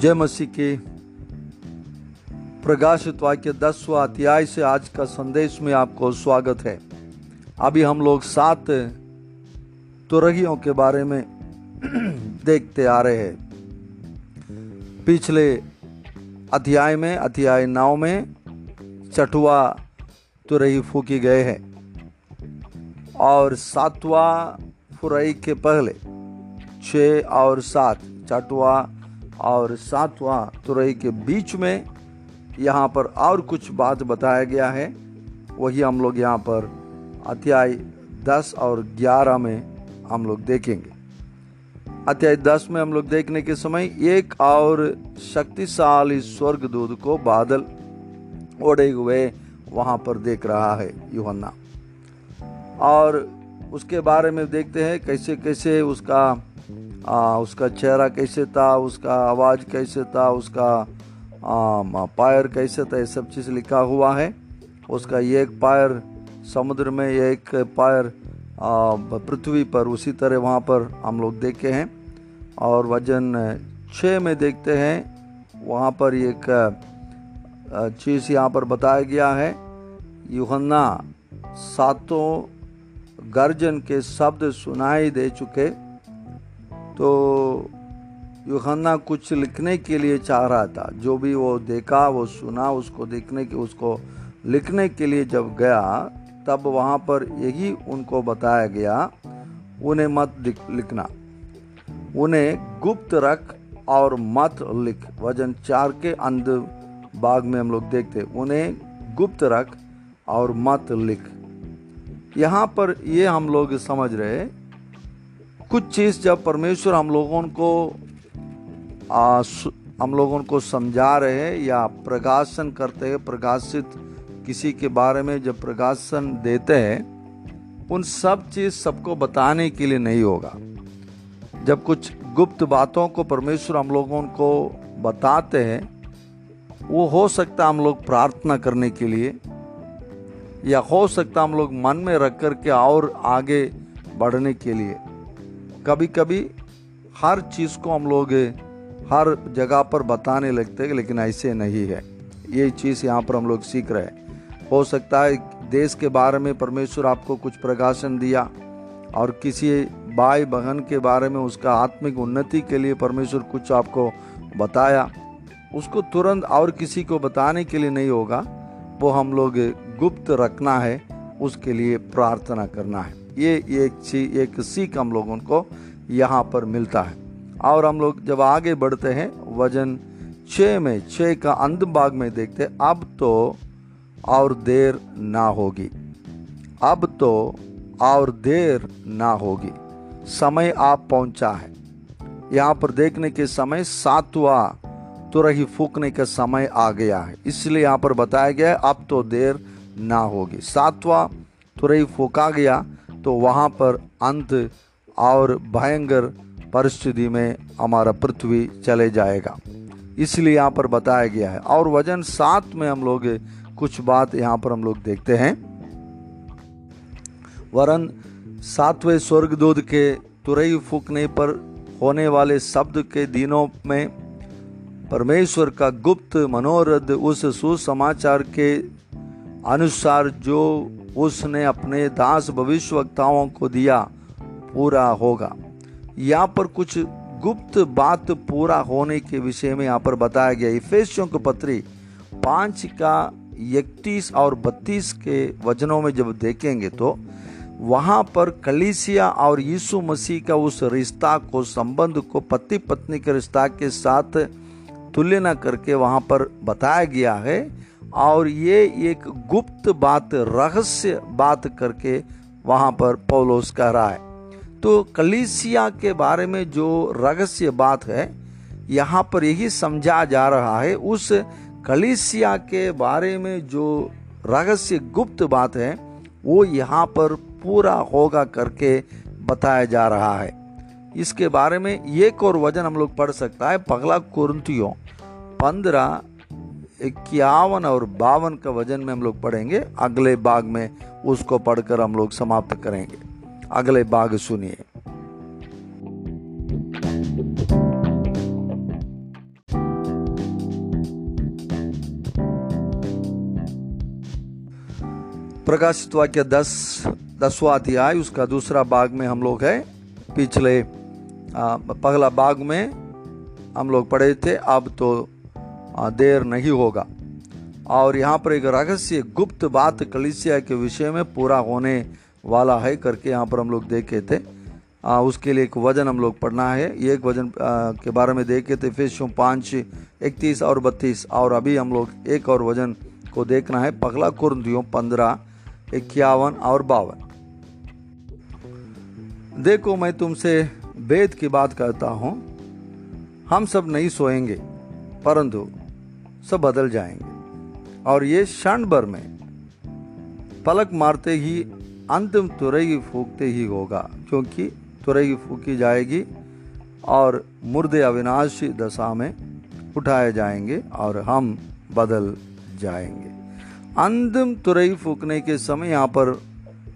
जय मसीह के प्रकाशित वाक्य दसवा अध्याय से आज का संदेश में आपको स्वागत है। अभी हम लोग सात तुरहियों के बारे में देखते आ रहे हैं। पिछले अध्याय में, अध्याय नौ में चटुआ तुरही फूकी गए हैं और सातवा फुरई के पहले छ और सात चटुआ और सातवां तुरई के बीच में यहाँ पर और कुछ बात बताया गया है। वही हम लोग यहाँ पर अध्याय दस और ग्यारह में हम लोग देखेंगे। अध्याय दस में हम लोग देखने के समय एक और शक्तिशाली स्वर्ग दूध को बादल ओढ़े हुए वहाँ पर देख रहा है युहन्ना। और उसके बारे में देखते हैं कैसे कैसे उसका आ, उसका चेहरा कैसे था उसका आवाज़ कैसे था उसका आ, पैर कैसे था ये सब चीज़ लिखा हुआ है। उसका एक पायर समुद्र में एक पायर पृथ्वी पर उसी तरह वहाँ पर हम लोग देखे हैं। और वज़न छः में देखते हैं वहाँ पर एक चीज़ यहाँ पर बताया गया है। युहन्ना सातों गर्जन के शब्द सुनाई दे चुके। तो यूहन्ना कुछ लिखने के लिए चाह रहा था। जो भी वो देखा, वो सुना, उसको देखने के, उसको लिखने के लिए जब गया, तब वहाँ पर यही उनको बताया गया, उन्हें मत लिखना। उन्हें गुप्त रख और मत लिख। वज़न चार के अंध बाग में हम लोग देखते, उन्हें गुप्त रख और मत लिख। यहाँ पर ये हम लोग समझ रहे कुछ चीज़ जब परमेश्वर हम लोगों को आ, हम लोगों को समझा रहे हैं या प्रकाशन करते हैं प्रकाशित किसी के बारे में जब प्रकाशन देते हैं उन सब चीज़ सबको बताने के लिए नहीं होगा। जब कुछ गुप्त बातों को परमेश्वर हम लोगों को बताते हैं वो हो सकता हम लोग प्रार्थना करने के लिए या हो सकता हम लोग मन में रख कर के और आगे बढ़ने के लिए। कभी कभी हर चीज़ को हम लोग हर जगह पर बताने लगते हैं लेकिन ऐसे नहीं है। ये चीज़ यहाँ पर हम लोग सीख रहे हैं। हो सकता है देश के बारे में परमेश्वर आपको कुछ प्रकाशन दिया और किसी भाई बहन के बारे में उसका आत्मिक उन्नति के लिए परमेश्वर कुछ आपको बताया। उसको तुरंत और किसी को बताने के लिए नहीं होगा। वो हम लोग गुप्त रखना है, उसके लिए प्रार्थना करना है। ये एक एक सीख हम लोगों को यहाँ पर मिलता है। और हम लोग जब आगे बढ़ते हैं, वज़न छ में छ का अंत भाग में देखते अब तो और देर ना होगी। अब तो और देर ना होगी। समय आप पहुँचा है। यहाँ पर देखने के समय सातवा तुरही फूकने का समय आ गया है। इसलिए यहाँ पर बताया गया अब तो देर ना होगी। सातवा तुरही फूका गया तो वहाँ पर अंत और भयंकर परिस्थिति में हमारा पृथ्वी चले जाएगा। इसलिए यहाँ पर बताया गया है। और वज़न सात में हम लोग कुछ बात यहाँ पर हम लोग देखते हैं। वरन सातवें स्वर्गदूत के तुरई फूकने पर होने वाले शब्द के दिनों में परमेश्वर का गुप्त मनोरथ उस सुसमाचार के अनुसार जो उसने अपने दास भविष्यवक्ताओं को दिया, पूरा होगा। यहाँ पर कुछ गुप्त बात पूरा होने के विषय में यहाँ पर बताया गया। इफेसियों की पत्री पाँच का इकतीस और बत्तीस के वजनों में जब देखेंगे तो वहाँ पर कलीसिया और यीशु मसीह का उस रिश्ता को, संबंध को पति पत्नी के रिश्ता के साथ तुलना करके वहाँ पर बताया गया है और ये एक गुप्त बात, रहस्य बात करके वहाँ पर पौलोस कह रहा है। तो कलीसिया के बारे में जो रहस्य बात है, यहाँ पर यही समझा जा रहा है। उस कलीसिया के बारे में जो रहस्य गुप्त बात है, वो यहाँ पर पूरा होगा करके बताया जा रहा है। इसके बारे में एक और वज़न हम लोग पढ़ सकता है पगला कुरंतियों पंद्रह इक्यावन और बावन का वज़न में हम लोग पढ़ेंगे। अगले बाग में उसको पढ़कर हम लोग समाप्त करेंगे। अगले बाग सुनिए। प्रकाशित वाक्य दस दसवा अध्याय उसका दूसरा बाग में हम लोग है। पिछले आ, पहला बाग में हम लोग पढ़े थे अब तो देर नहीं होगा। और यहाँ पर एक रहस्य गुप्त बात कलिसिया के विषय में पूरा होने वाला है करके यहाँ पर हम लोग देखे थे। आ, उसके लिए एक वज़न हम लोग पढ़ना है। एक वज़न आ, के बारे में देखे थे। फिर पाँच इकतीस और बत्तीस। और अभी हम लोग एक और वज़न को देखना है। पगला कुर्दियों पंद्रह इक्यावन और बावन। देखो मैं तुमसे वेद की बात करता हूँ। हम सब नहीं सोएँगे परंतु सब बदल जाएँगे। और ये क्षण भर में पलक मारते ही, अंतिम तुरई फूकते ही होगा, क्योंकि तुरई फूकी जाएगी और मुर्दे अविनाशी दशा में उठाए जाएँगे और हम बदल जाएँगे। अंतिम तुरई फूकने के समय यहाँ पर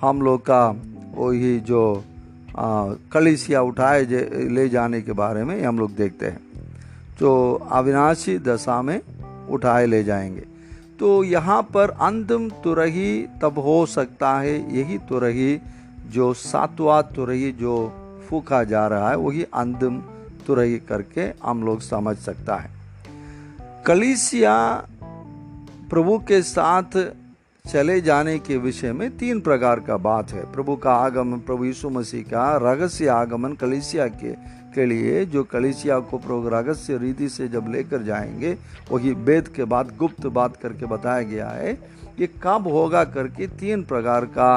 हम लोग का वही जो कलिसिया उठाए ले जाने के बारे में हम लोग देखते हैं। तो अविनाशी दशा में उठाए ले जाएँगे। तो यहाँ पर अंतिम तुरही तब हो सकता है, यही तुरही जो सातवा तुरही जो फूका जा रहा है, वही अंतिम तुरही करके हम लोग समझ सकता है। कलिसिया प्रभु के साथ चले जाने के विषय में तीन प्रकार का बात है। प्रभु का आगमन, प्रभु यीशु मसीह का रहस्य आगमन कलिसिया के के लिए जो कलिसिया को प्रभु रहस्य रीति से जब लेकर जाएँगे, वही वेद के बाद गुप्त बात करके बताया गया है ये कब होगा करके तीन प्रकार का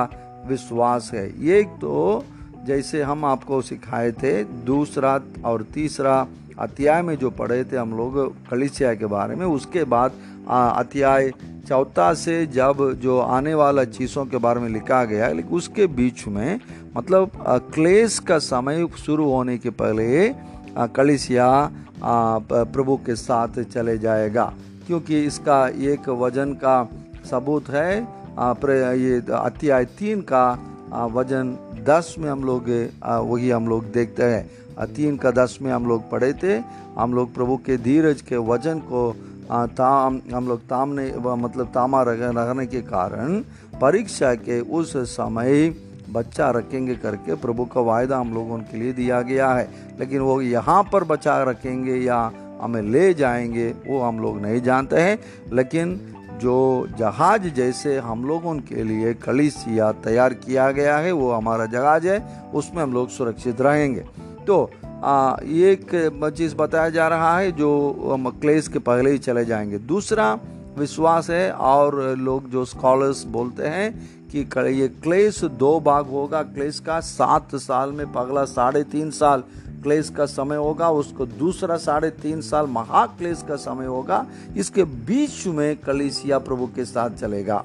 विश्वास है। एक तो जैसे हम आपको सिखाए थे, दूसरा और तीसरा अध्याय में जो पढ़े थे हम लोग कलिसिया के बारे में, उसके बाद अध्याय चौथा से जब जो आने वाला चीज़ों के बारे में लिखा गया, लेकिन उसके बीच में मतलब क्लेश का समय शुरू होने के पहले कलिसिया प्रभु के साथ चले जाएगा। क्योंकि इसका एक वज़न का सबूत है ये अध्याय तीन का वज़न दस में हम लोग वही हम लोग देखते हैं। तीन का दस में हम लोग पढ़े थे। हम लोग प्रभु के धीरज के वज़न को ताम, हम लोग तामने मतलब तामा रखने के कारण परीक्षा के उस समय बच्चा रखेंगे करके प्रभु का वायदा हम लोगों के लिए दिया गया है। लेकिन वो यहाँ पर बचा रखेंगे या हमें ले जाएँगे, वो हम लोग नहीं जानते हैं। लेकिन जो जहाज़ जैसे हम लोगों के लिए कलिसिया तैयार किया गया है, वो हमारा जहाज़ है, उसमें हम लोग सुरक्षित रहेंगे। तो एक चीज़ बताया जा रहा है जो क्लेश के पहले ही चले जाएँगे। दूसरा विश्वास है और लोग जो स्कॉलर्स बोलते हैं कि, ये क्लेश दो भाग होगा। क्लेश का सात साल में पगला साढ़े तीन साल क्लेश का समय होगा, उसको दूसरा साढ़े तीन साल महाक्लेश का समय होगा। इसके बीच में कलिसिया प्रभु के साथ चलेगा।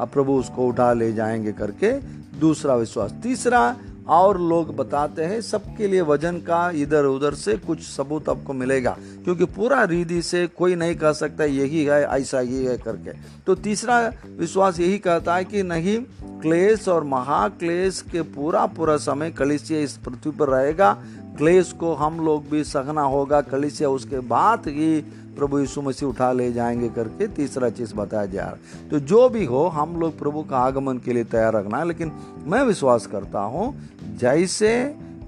अब प्रभु उसको उठा ले जाएँगे करके दूसरा विश्वास। तीसरा और लोग बताते हैं, सबके लिए वज़न का इधर उधर से कुछ सबूत आपको मिलेगा, क्योंकि पूरा रीति से कोई नहीं कह सकता यही है, ऐसा ही है करके। तो तीसरा विश्वास यही कहता है कि नहीं, क्लेश और महाक्लेश के पूरा पूरा समय कलिसिया इस पृथ्वी पर रहेगा। क्लेश को हम लोग भी सहना होगा, कलिसिया उसके बाद ही प्रभु यीशु मसीह उठा ले जाएँगे करके तीसरा चीज़ बताया जा रहा तो जो भी हो, हम लोग प्रभु का आगमन के लिए तैयार रखना है, लेकिन मैं विश्वास करता हूँ, जैसे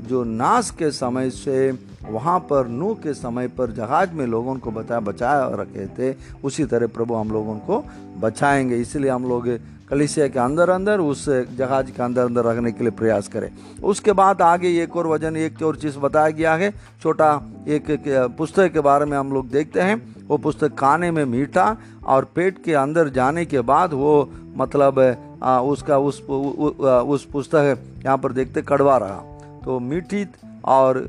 जो नाश के समय से वहाँ पर, नू के समय पर जहाज़ में लोगों को बचा, बचाया रखे थे, उसी तरह प्रभु हम लोगों को बचाएँगे। इसलिए हम लोग कलिसिया के अंदर अंदर उस जहाज़ के अंदर अंदर रखने के लिए प्रयास करें। उसके बाद आगे एक और वज़न एक और चीज़ बताया गया है छोटा एक पुस्तक के बारे में हम लोग देखते हैं। वो पुस्तक खाने में मीठा और पेट के अंदर जाने के बाद वो मतलब आ, उसका उस उ, उ, उ, उस पुस्तक यहाँ पर देखते कड़वा रहा। तो मीठी और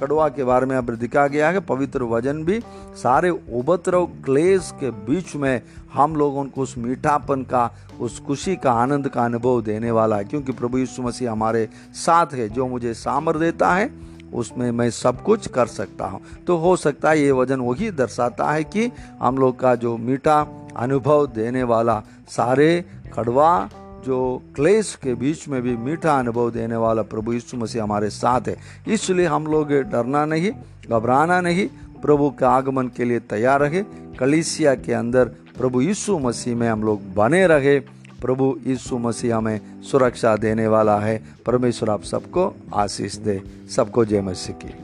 कड़वा के बारे में अब दिखा गया है पवित्र वज़न भी सारे उपद्रव क्लेश के बीच में हम लोगों को उस मीठापन का, उस खुशी का आनंद का अनुभव देने वाला है। क्योंकि प्रभु यीशु मसीह हमारे साथ है, जो मुझे सामर देता है, उसमें मैं सब कुछ कर सकता हूँ। तो हो सकता है ये वज़न वही दर्शाता है कि हम लोग का जो मीठा अनुभव देने वाला सारे कड़वा जो क्लेश के बीच में भी मीठा अनुभव देने वाला प्रभु यीशु मसीह हमारे साथ है। इसलिए हम लोग डरना नहीं, घबराना नहीं, प्रभु के आगमन के लिए तैयार रहे। कलिसिया के अंदर प्रभु यीशु मसीह में हम लोग बने रहे। प्रभु यीशु मसीह हमें सुरक्षा देने वाला है। परमेश्वर आप सबको आशीष दे। सबको जय मसीह की।